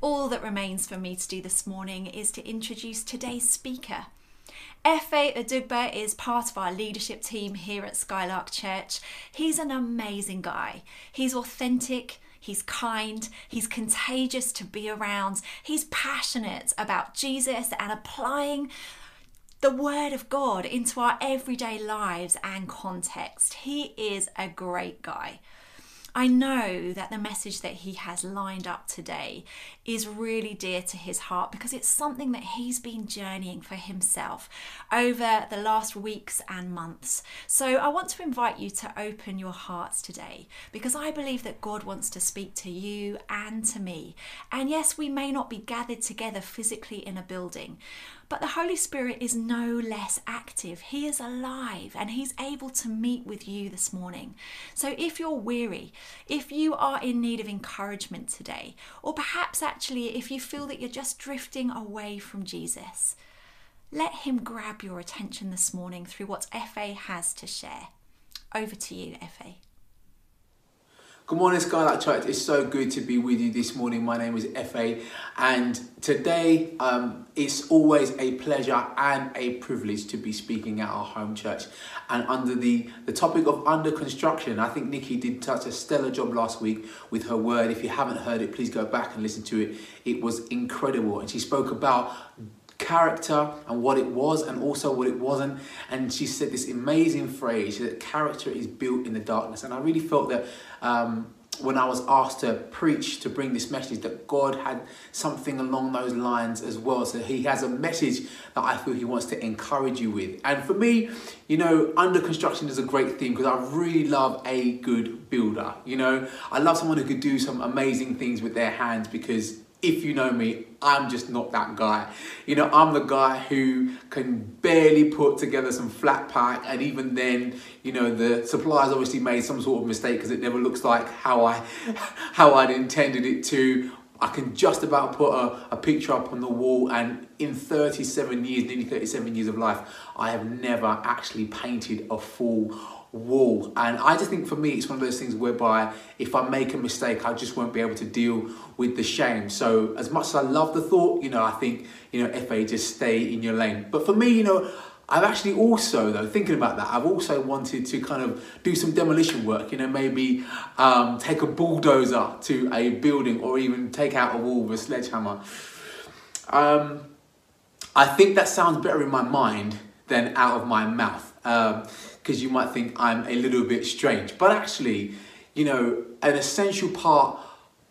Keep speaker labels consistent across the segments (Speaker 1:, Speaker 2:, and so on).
Speaker 1: All that remains for me to do this morning is to introduce today's speaker. F.A. Adugba is part of our leadership team here at Skylark Church. He's an amazing guy. He's authentic, he's kind, he's contagious to be around, he's passionate about Jesus and applying the Word of God into our everyday lives and context. He is a great guy. I know that the message that he has lined up today is really dear to his heart because it's something that he's been journeying for himself over the last weeks and months. So I want to invite you to open your hearts today because I believe that God wants to speak to you and to me. And yes, we may not be gathered together physically in a building, but the Holy Spirit is no less active. He is alive and He's able to meet with you this morning. So if you're weary, if you are in need of encouragement today, or perhaps actually if you feel that you're just drifting away from Jesus, let Him grab your attention this morning through what FA has to share. Over to you, FA.
Speaker 2: Good morning, Skylark Church. It's so good to be with you this morning. My name is FA, and today um, it's always a pleasure and a privilege to be speaking at our home church. And under the, the topic of under construction, I think Nikki did such a stellar job last week with her word. If you haven't heard it, please go back and listen to it. It was incredible. And she spoke about character and what it was and also what it wasn't. And she said this amazing phrase that character is built in the darkness. And I really felt that um, when I was asked to preach, to bring this message, that God had something along those lines as well. So He has a message that I feel He wants to encourage you with. And for me, you know, under construction is a great theme because I really love a good builder. You know, I love someone who could do some amazing things with their hands because if you know me, I'm just not that guy. You know, I'm the guy who can barely put together some flat pack, and even then, you know, the suppliers obviously made some sort of mistake because it never looks like how I how I'd intended it to. I can just about put a, a picture up on the wall, and in 37 years, nearly 37 years of life, I have never actually painted a full wall. And I just think for me, it's one of those things whereby if I make a mistake, I just won't be able to deal with the shame. So as much as I love the thought, you know, I think, you know, FA, just stay in your lane. But for me, you know, I've actually also, though, thinking about that, I've also wanted to kind of do some demolition work, you know, maybe um, take a bulldozer to a building or even take out a wall with a sledgehammer. Um, I think that sounds better in my mind than out of my mouth. Um, because you might think I'm a little bit strange. But actually, you know, an essential part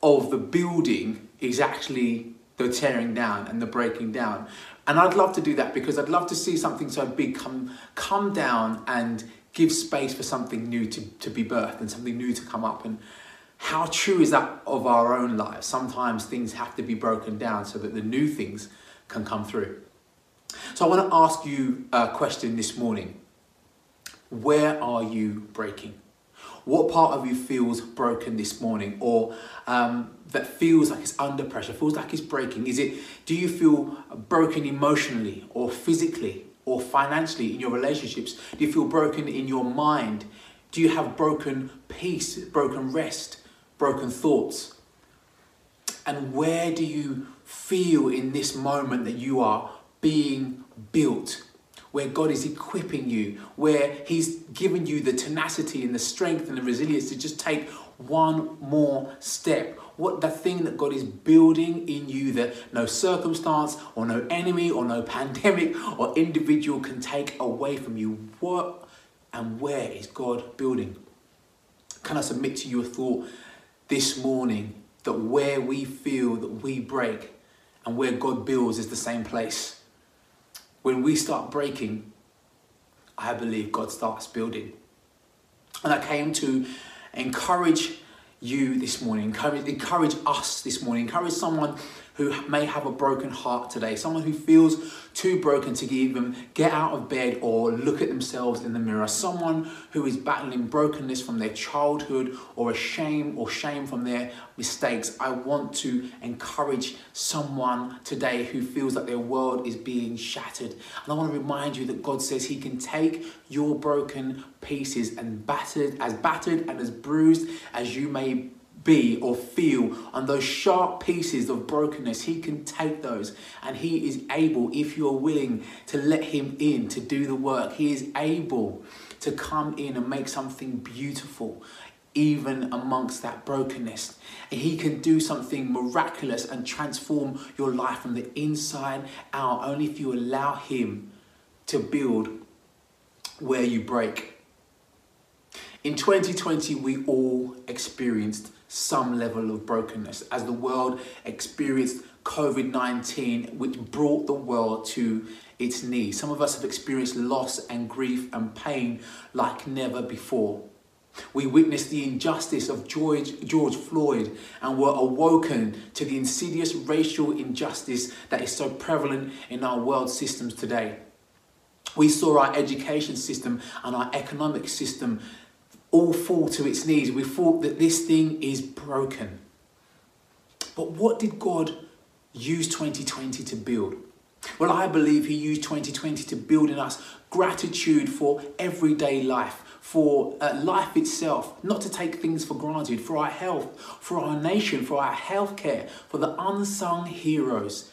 Speaker 2: of the building is actually the tearing down and the breaking down. And I'd love to do that because I'd love to see something so big come come down and give space for something new to, to be birthed and something new to come up. And how true is that of our own lives? Sometimes things have to be broken down so that the new things can come through. So I want to ask you a question this morning. Where are you breaking? What part of you feels broken this morning or um, that feels like it's under pressure, feels like it's breaking? Is it, do you feel broken emotionally or physically or financially in your relationships? Do you feel broken in your mind? Do you have broken peace, broken rest, broken thoughts? And where do you feel in this moment that you are being built? Where God is equipping you, where He's given you the tenacity and the strength and the resilience to just take one more step. What the thing that God is building in you that no circumstance or no enemy or no pandemic or individual can take away from you. What and where is God building? Can I submit to you a thought this morning that where we feel that we break and where God builds is the same place? When we start breaking, I believe God starts building. And I came to encourage you this morning, encourage, encourage us this morning, encourage someone who may have a broken heart today, someone who feels too broken to even get out of bed or look at themselves in the mirror, someone who is battling brokenness from their childhood or a shame or shame from their mistakes. I want to encourage someone today who feels that their world is being shattered. And I want to remind you that God says He can take your broken pieces and battered, as battered and as bruised as you may be or feel on those sharp pieces of brokenness, He can take those and He is able, if you're willing to let Him in to do the work, He is able to come in and make something beautiful. Even amongst that brokenness, and He can do something miraculous and transform your life from the inside out only if you allow Him to build where you break. In 2020, we all experienced some level of brokenness as the world experienced COVID 19, which brought the world to its knees. Some of us have experienced loss and grief and pain like never before. We witnessed the injustice of George, George Floyd and were awoken to the insidious racial injustice that is so prevalent in our world systems today. We saw our education system and our economic system all fall to its knees. We thought that this thing is broken. But what did God use 2020 to build? Well, I believe He used 2020 to build in us gratitude for everyday life, for uh, life itself, not to take things for granted, for our health, for our nation, for our healthcare, for the unsung heroes.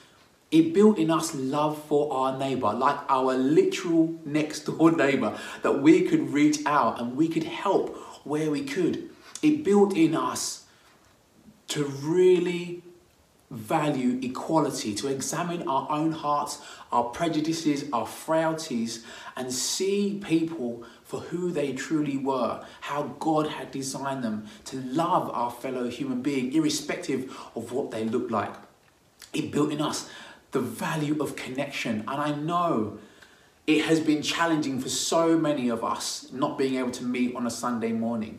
Speaker 2: It built in us love for our neighbor, like our literal next door neighbor, that we could reach out and we could help where we could. It built in us to really value equality, to examine our own hearts, our prejudices, our frailties, and see people for who they truly were, how God had designed them to love our fellow human being, irrespective of what they look like. It built in us the value of connection, and I know it has been challenging for so many of us not being able to meet on a Sunday morning.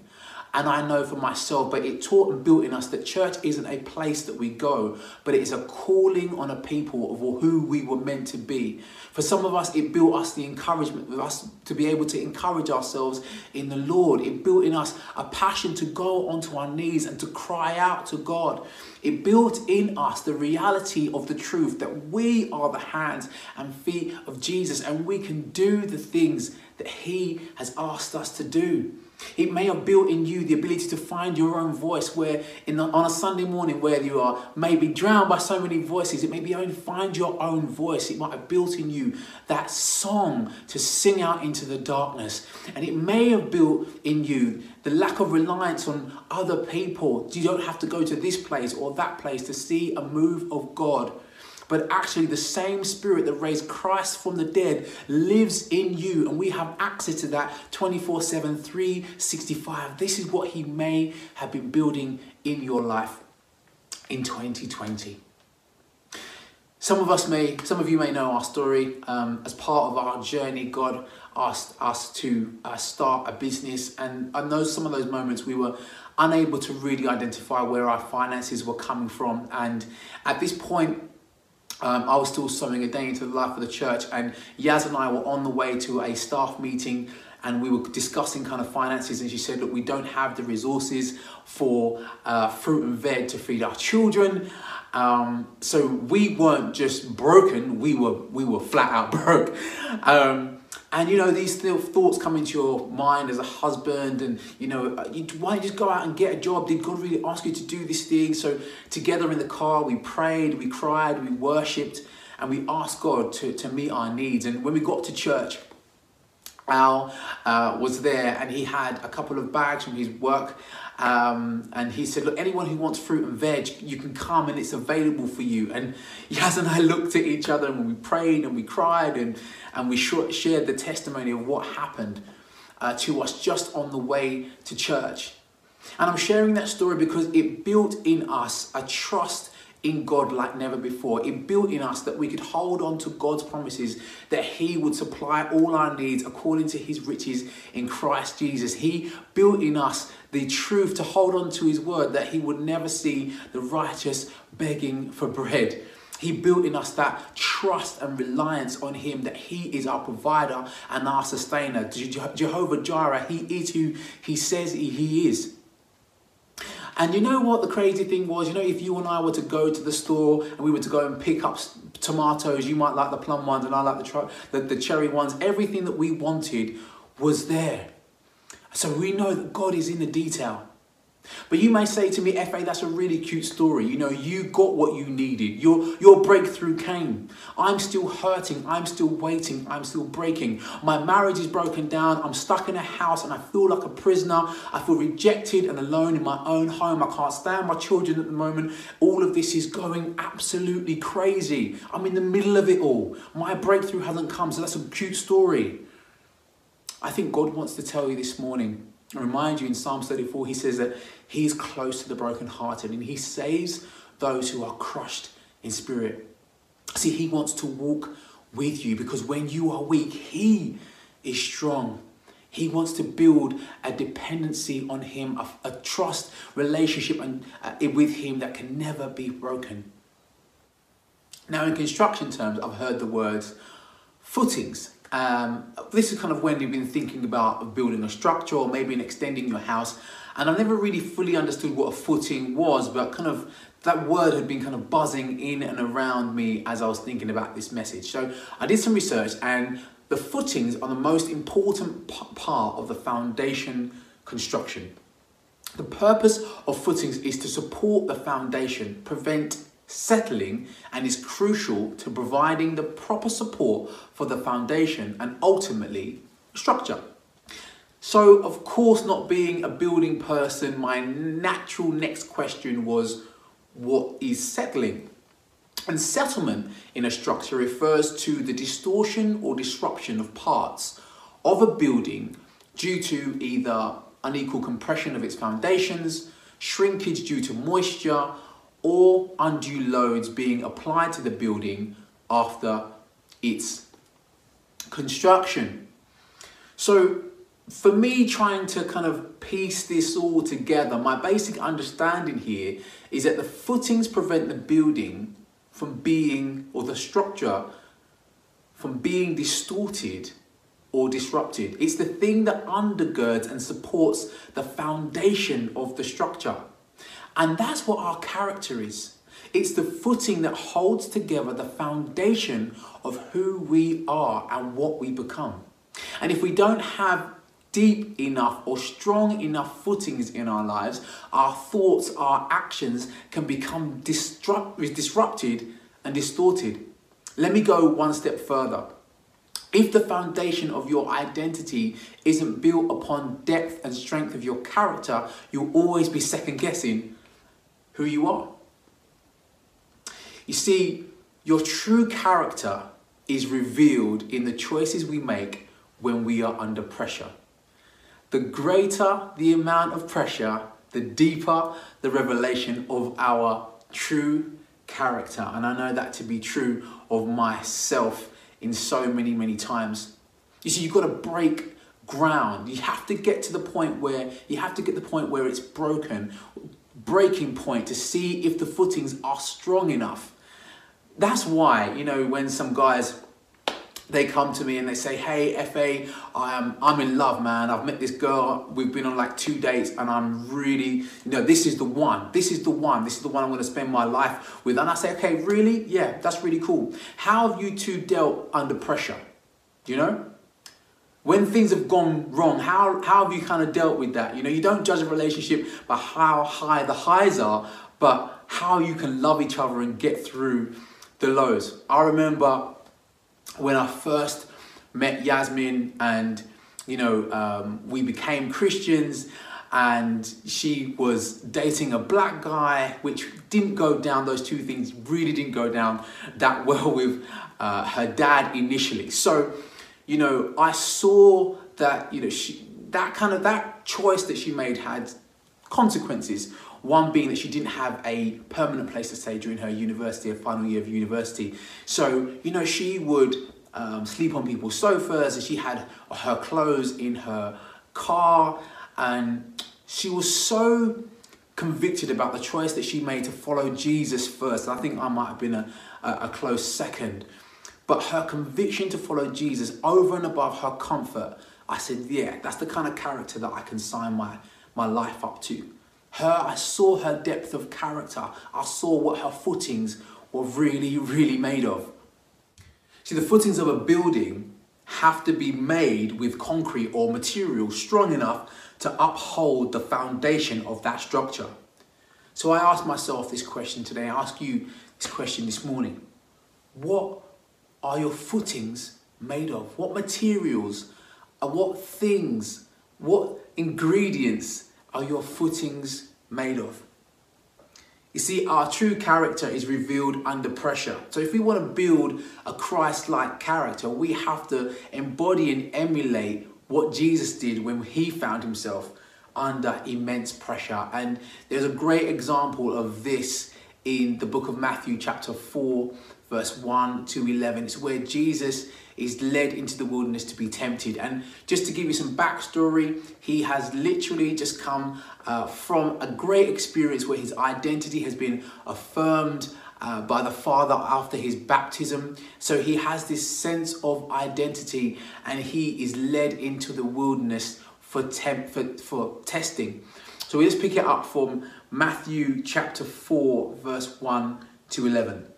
Speaker 2: And I know for myself, but it taught and built in us that church isn't a place that we go, but it is a calling on a people of who we were meant to be. For some of us, it built us the encouragement of us to be able to encourage ourselves in the Lord. It built in us a passion to go onto our knees and to cry out to God. It built in us the reality of the truth that we are the hands and feet of Jesus and we can do the things that He has asked us to do. It may have built in you the ability to find your own voice where in the, on a Sunday morning where you are maybe drowned by so many voices, it may be only find your own voice. It might have built in you that song to sing out into the darkness. And it may have built in you the lack of reliance on other people. You don't have to go to this place or that place to see a move of God but actually the same spirit that raised Christ from the dead lives in you, and we have access to that 24 7, 365. This is what He may have been building in your life in 2020. Some of us may, some of you may know our story. Um, as part of our journey, God asked us to uh, start a business, and I know some of those moments we were unable to really identify where our finances were coming from. And at this point, um, I was still sowing a day into the life of the church, and Yaz and I were on the way to a staff meeting, and we were discussing kind of finances. And she said, "Look, we don't have the resources for uh, fruit and veg to feed our children." Um, so we weren't just broken; we were we were flat out broke. Um, and you know, these thoughts come into your mind as a husband, and you know, uh, why don't you just go out and get a job? Did God really ask you to do this thing? So, together in the car, we prayed, we cried, we worshipped, and we asked God to, to meet our needs. And when we got to church, Al uh, was there and he had a couple of bags from his work um, and he said, look, anyone who wants fruit and veg, you can come and it's available for you. And Yaz and I looked at each other and we prayed and we cried and, and we shared the testimony of what happened uh, to us just on the way to church. And I'm sharing that story because it built in us a trust in God like never before. It built in us that we could hold on to God's promises that He would supply all our needs according to His riches in Christ Jesus. He built in us the truth to hold on to His word that He would never see the righteous begging for bread. He built in us that trust and reliance on Him that He is our provider and our sustainer. Jehovah Jireh, He is who He says He is. And you know what the crazy thing was? You know, if you and I were to go to the store and we were to go and pick up tomatoes, you might like the plum ones and I like the, the, the cherry ones. Everything that we wanted was there. So we know that God is in the detail. But you may say to me, FA, that's a really cute story. You know, you got what you needed. Your, your breakthrough came. I'm still hurting. I'm still waiting. I'm still breaking. My marriage is broken down. I'm stuck in a house and I feel like a prisoner. I feel rejected and alone in my own home. I can't stand my children at the moment. All of this is going absolutely crazy. I'm in the middle of it all. My breakthrough hasn't come. So that's a cute story. I think God wants to tell you this morning remind you in Psalm 34, he says that he is close to the brokenhearted and he saves those who are crushed in spirit. See, he wants to walk with you because when you are weak, he is strong. He wants to build a dependency on him, a, a trust relationship and, uh, with him that can never be broken. Now, in construction terms, I've heard the words footings um, this is kind of when you've been thinking about building a structure or maybe an extending your house. And I never really fully understood what a footing was, but kind of that word had been kind of buzzing in and around me as I was thinking about this message. So I did some research, and the footings are the most important part of the foundation construction. The purpose of footings is to support the foundation, prevent settling and is crucial to providing the proper support for the foundation and ultimately structure. So, of course, not being a building person, my natural next question was what is settling? And settlement in a structure refers to the distortion or disruption of parts of a building due to either unequal compression of its foundations, shrinkage due to moisture, or undue loads being applied to the building after its construction. So, for me, trying to kind of piece this all together, my basic understanding here is that the footings prevent the building from being, or the structure from being distorted or disrupted. It's the thing that undergirds and supports the foundation of the structure. And that's what our character is. It's the footing that holds together the foundation of who we are and what we become. And if we don't have deep enough or strong enough footings in our lives, our thoughts, our actions can become disrupt- disrupted and distorted. Let me go one step further. If the foundation of your identity isn't built upon depth and strength of your character, you'll always be second guessing who you are. You see, your true character is revealed in the choices we make when we are under pressure. The greater the amount of pressure, the deeper the revelation of our true character. And I know that to be true of myself in so many, many times. You see, you've got to break ground. You have to get to the point where you have to get the point where it's broken breaking point to see if the footings are strong enough. That's why, you know, when some guys they come to me and they say, "Hey, FA, I'm I'm in love, man. I've met this girl. We've been on like two dates, and I'm really, you know, this is the one. This is the one. This is the one I'm going to spend my life with." And I say, "Okay, really? Yeah, that's really cool. How have you two dealt under pressure? You know, when things have gone wrong, how, how have you kind of dealt with that? You know, you don't judge a relationship by how high the highs are, but how you can love each other and get through the lows. I remember when I first met Yasmin and, you know, um, we became Christians and she was dating a black guy, which didn't go down, those two things really didn't go down that well with uh, her dad initially. So, you know, I saw that, you know, she, that kind of, that choice that she made had consequences. One being that she didn't have a permanent place to stay during her university, her final year of university. So, you know, she would um, sleep on people's sofas and she had her clothes in her car and she was so convicted about the choice that she made to follow Jesus first. I think I might have been a, a, a close second. But her conviction to follow Jesus over and above her comfort, I said, yeah, that's the kind of character that I can sign my, my life up to. Her, I saw her depth of character. I saw what her footings were really, really made of. See, the footings of a building have to be made with concrete or material strong enough to uphold the foundation of that structure. So I asked myself this question today, I ask you this question this morning. What are your footings made of? What materials, are what things, what ingredients are your footings made of? You see, our true character is revealed under pressure. So, if we want to build a Christ like character, we have to embody and emulate what Jesus did when he found himself under immense pressure. And there's a great example of this in the book of Matthew, chapter 4, verse 1 to 11. It's where Jesus is led into the wilderness to be tempted. And just to give you some backstory, he has literally just come uh, from a great experience where his identity has been affirmed. Uh, by the Father after his baptism. So he has this sense of identity and he is led into the wilderness for, temp- for, for testing. So we just pick it up from Matthew chapter 4, verse 1 to 11.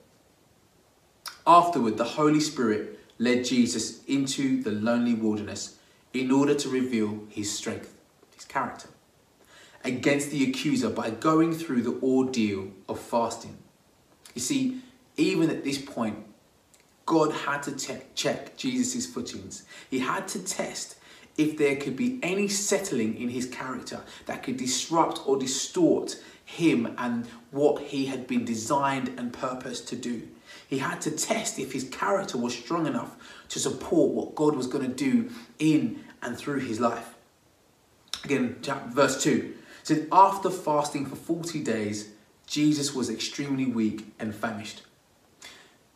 Speaker 2: Afterward, the Holy Spirit led Jesus into the lonely wilderness in order to reveal his strength, his character, against the accuser by going through the ordeal of fasting. You see, even at this point, God had to check Jesus' footings. He had to test if there could be any settling in his character that could disrupt or distort him and what he had been designed and purposed to do. He had to test if his character was strong enough to support what God was going to do in and through his life. Again, verse 2 said, After fasting for 40 days, Jesus was extremely weak and famished.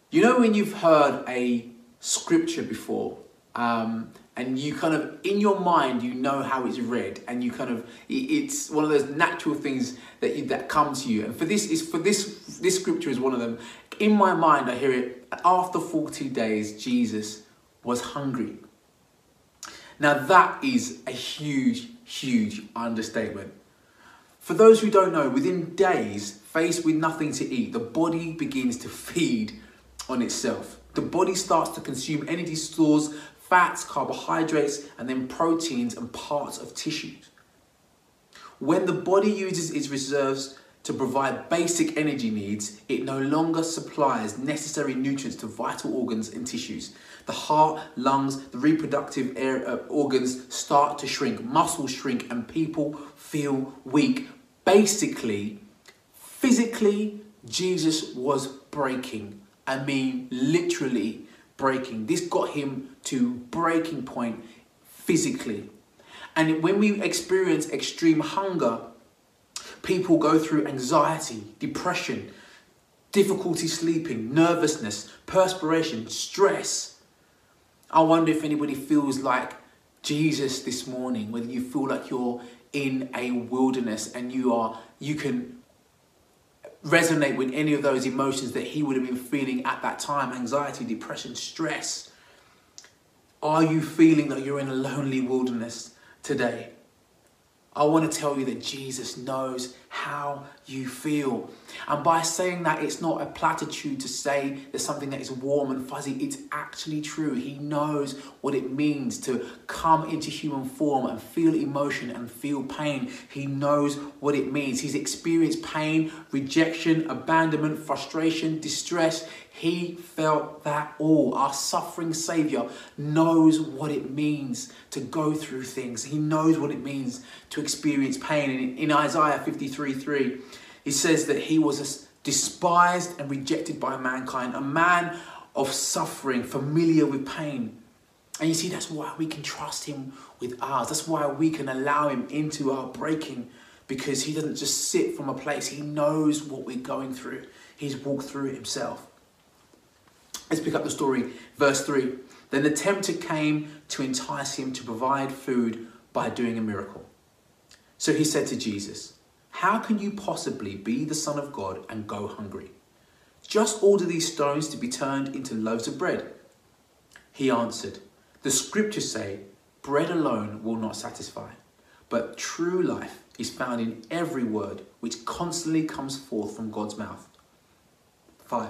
Speaker 2: You know, when you've heard a scripture before, um, and you kind of in your mind you know how it's read and you kind of it's one of those natural things that you, that come to you. And for this is for this this scripture is one of them. In my mind i hear it after 40 days jesus was hungry. Now that is a huge huge understatement. For those who don't know within days faced with nothing to eat the body begins to feed on itself. The body starts to consume energy stores fats, carbohydrates, and then proteins and parts of tissues. When the body uses its reserves to provide basic energy needs, it no longer supplies necessary nutrients to vital organs and tissues. The heart, lungs, the reproductive air, uh, organs start to shrink, muscles shrink, and people feel weak. Basically, physically, Jesus was breaking. I mean, literally breaking. This got him to breaking point physically. And when we experience extreme hunger, people go through anxiety, depression, difficulty sleeping, nervousness, perspiration, stress. I wonder if anybody feels like Jesus this morning, whether you feel like you're in a wilderness and you are you can resonate with any of those emotions that he would have been feeling at that time anxiety, depression, stress? Are you feeling that you're in a lonely wilderness today? I want to tell you that Jesus knows how you feel. And by saying that, it's not a platitude to say there's something that is warm and fuzzy. It's actually true. He knows what it means to come into human form and feel emotion and feel pain. He knows what it means. He's experienced pain, rejection, abandonment, frustration, distress. He felt that all. Our suffering Savior knows what it means to go through things. He knows what it means to experience pain. And in Isaiah 53 3, he says that he was despised and rejected by mankind, a man of suffering, familiar with pain. And you see, that's why we can trust him with ours. That's why we can allow him into our breaking because he doesn't just sit from a place, he knows what we're going through. He's walked through it himself. Let's pick up the story, verse 3. Then the tempter came to entice him to provide food by doing a miracle. So he said to Jesus, How can you possibly be the Son of God and go hungry? Just order these stones to be turned into loaves of bread. He answered, The scriptures say, Bread alone will not satisfy, but true life is found in every word which constantly comes forth from God's mouth. 5.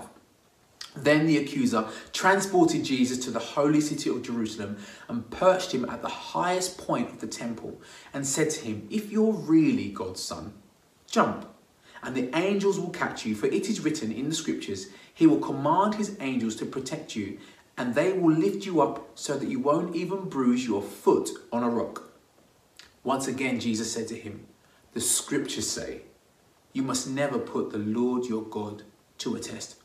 Speaker 2: Then the accuser transported Jesus to the holy city of Jerusalem and perched him at the highest point of the temple and said to him, If you're really God's son, jump, and the angels will catch you, for it is written in the scriptures, He will command His angels to protect you, and they will lift you up so that you won't even bruise your foot on a rock. Once again, Jesus said to him, The scriptures say, You must never put the Lord your God to a test.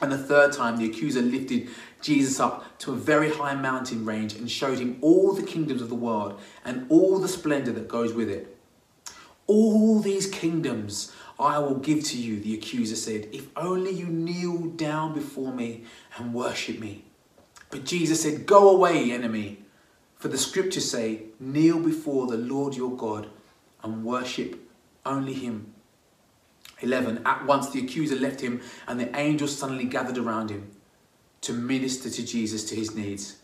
Speaker 2: And the third time, the accuser lifted Jesus up to a very high mountain range and showed him all the kingdoms of the world and all the splendor that goes with it. All these kingdoms I will give to you, the accuser said, if only you kneel down before me and worship me. But Jesus said, Go away, enemy, for the scriptures say, Kneel before the Lord your God and worship only him. 11. At once the accuser left him, and the angels suddenly gathered around him to minister to Jesus to his needs.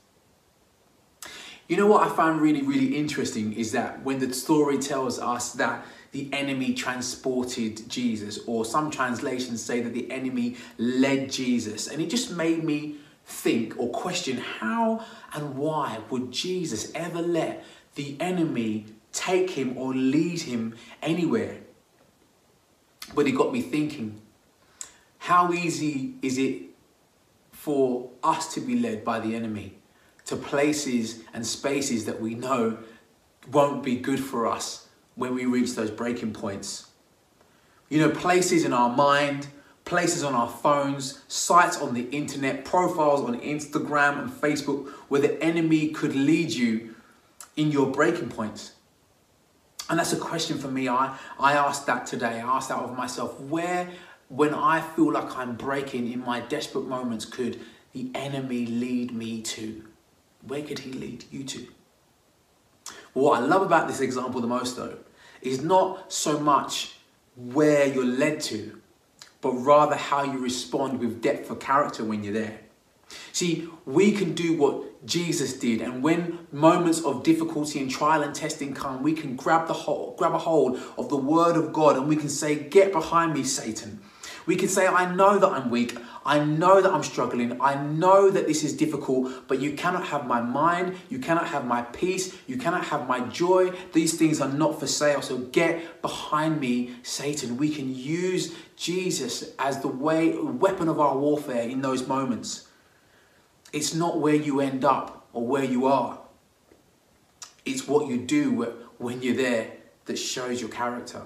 Speaker 2: You know what I found really, really interesting is that when the story tells us that the enemy transported Jesus, or some translations say that the enemy led Jesus, and it just made me think or question how and why would Jesus ever let the enemy take him or lead him anywhere? But it got me thinking how easy is it for us to be led by the enemy to places and spaces that we know won't be good for us when we reach those breaking points? You know, places in our mind, places on our phones, sites on the internet, profiles on Instagram and Facebook where the enemy could lead you in your breaking points. And that's a question for me. I, I asked that today. I asked that of myself. Where, when I feel like I'm breaking in my desperate moments, could the enemy lead me to? Where could he lead you to? What I love about this example the most, though, is not so much where you're led to, but rather how you respond with depth of character when you're there. See, we can do what Jesus did, and when moments of difficulty and trial and testing come, we can grab the hold, grab a hold of the Word of God, and we can say, "Get behind me, Satan." We can say, "I know that I'm weak. I know that I'm struggling. I know that this is difficult, but you cannot have my mind. You cannot have my peace. You cannot have my joy. These things are not for sale. So get behind me, Satan." We can use Jesus as the way weapon of our warfare in those moments. It's not where you end up or where you are. It's what you do when you're there that shows your character.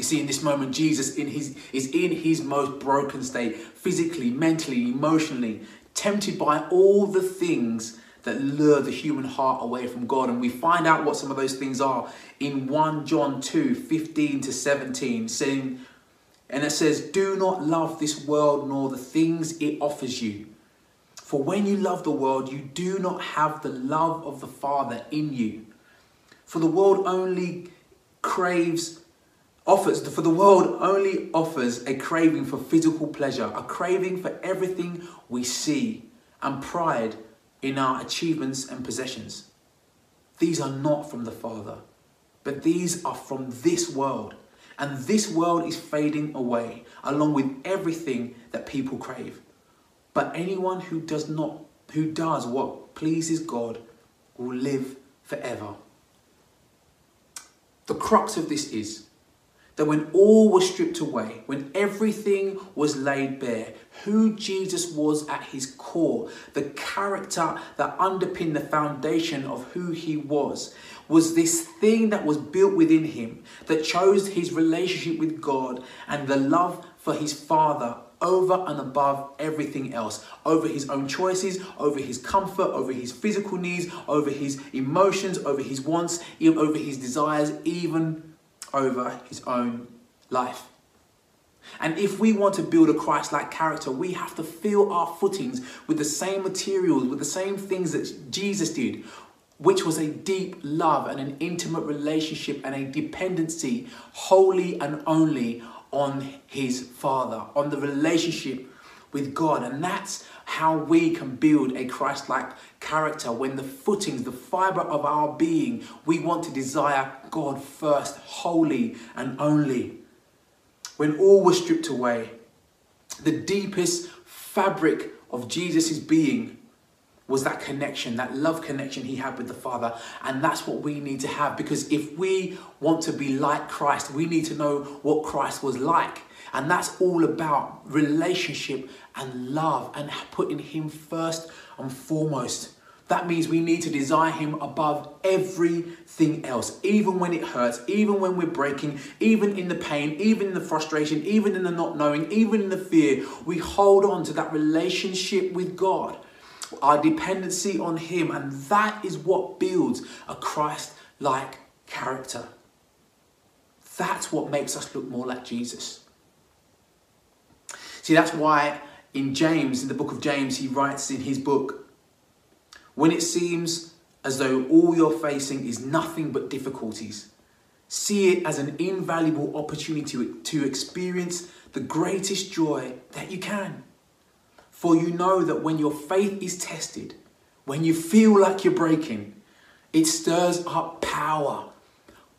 Speaker 2: You see, in this moment, Jesus in his, is in his most broken state, physically, mentally, emotionally, tempted by all the things that lure the human heart away from God. And we find out what some of those things are in 1 John 2 15 to 17, saying, and it says, Do not love this world nor the things it offers you. For when you love the world, you do not have the love of the Father in you. For the world only craves, offers, for the world only offers a craving for physical pleasure, a craving for everything we see, and pride in our achievements and possessions. These are not from the Father, but these are from this world. And this world is fading away, along with everything that people crave. But anyone who does not, who does what pleases God, will live forever. The crux of this is that when all was stripped away, when everything was laid bare, who Jesus was at his core, the character that underpinned the foundation of who he was, was this thing that was built within him that chose his relationship with God and the love for his Father over and above everything else, over his own choices, over his comfort, over his physical needs, over his emotions, over his wants, over his desires, even over his own life. And if we want to build a Christ like character, we have to fill our footings with the same materials, with the same things that Jesus did, which was a deep love and an intimate relationship and a dependency wholly and only on his Father, on the relationship with God. And that's how we can build a Christ like character when the footings, the fiber of our being, we want to desire God first, wholly and only. When all was stripped away, The deepest fabric of Jesus' being was that connection, that love connection he had with the Father. And that's what we need to have because if we want to be like Christ, we need to know what Christ was like. And that's all about relationship and love and putting him first and foremost. That means we need to desire Him above everything else, even when it hurts, even when we're breaking, even in the pain, even in the frustration, even in the not knowing, even in the fear. We hold on to that relationship with God, our dependency on Him, and that is what builds a Christ like character. That's what makes us look more like Jesus. See, that's why in James, in the book of James, he writes in his book, when it seems as though all you're facing is nothing but difficulties, see it as an invaluable opportunity to experience the greatest joy that you can. For you know that when your faith is tested, when you feel like you're breaking, it stirs up power.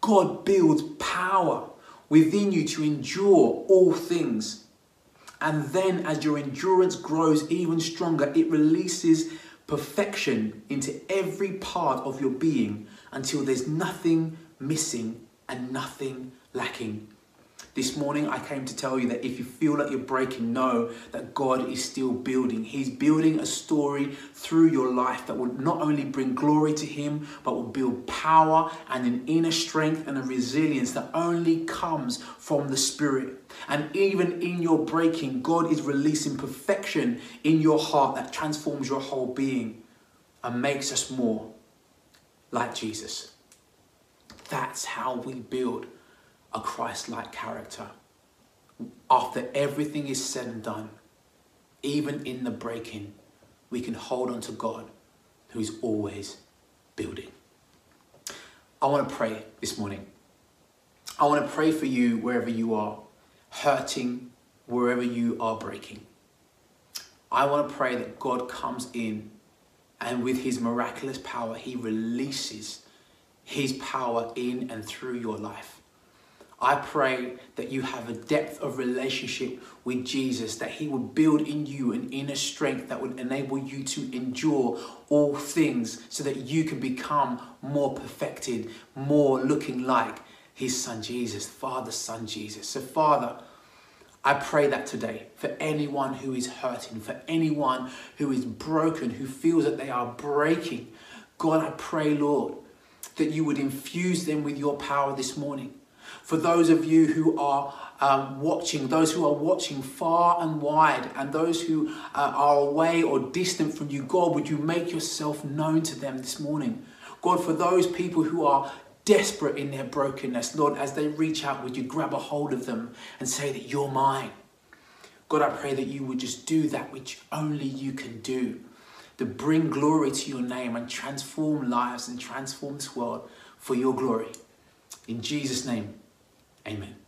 Speaker 2: God builds power within you to endure all things. And then, as your endurance grows even stronger, it releases perfection into every part of your being until there's nothing missing and nothing lacking. This morning, I came to tell you that if you feel like you're breaking, know that God is still building. He's building a story through your life that will not only bring glory to Him, but will build power and an inner strength and a resilience that only comes from the Spirit. And even in your breaking, God is releasing perfection in your heart that transforms your whole being and makes us more like Jesus. That's how we build a Christ like character. After everything is said and done, even in the breaking, we can hold on to God who's always building. I want to pray this morning. I want to pray for you wherever you are, hurting, wherever you are breaking. I want to pray that God comes in and with his miraculous power, he releases his power in and through your life. I pray that you have a depth of relationship with Jesus, that He would build in you an inner strength that would enable you to endure all things so that you can become more perfected, more looking like His Son Jesus, Father, Son Jesus. So, Father, I pray that today for anyone who is hurting, for anyone who is broken, who feels that they are breaking. God, I pray, Lord, that you would infuse them with your power this morning for those of you who are um, watching, those who are watching far and wide, and those who uh, are away or distant from you, God, would you make yourself known to them this morning? God, for those people who are desperate in their brokenness, Lord, as they reach out, would you grab a hold of them and say that you're mine? God, I pray that you would just do that which only you can do to bring glory to your name and transform lives and transform this world for your glory. In Jesus' name, Amen.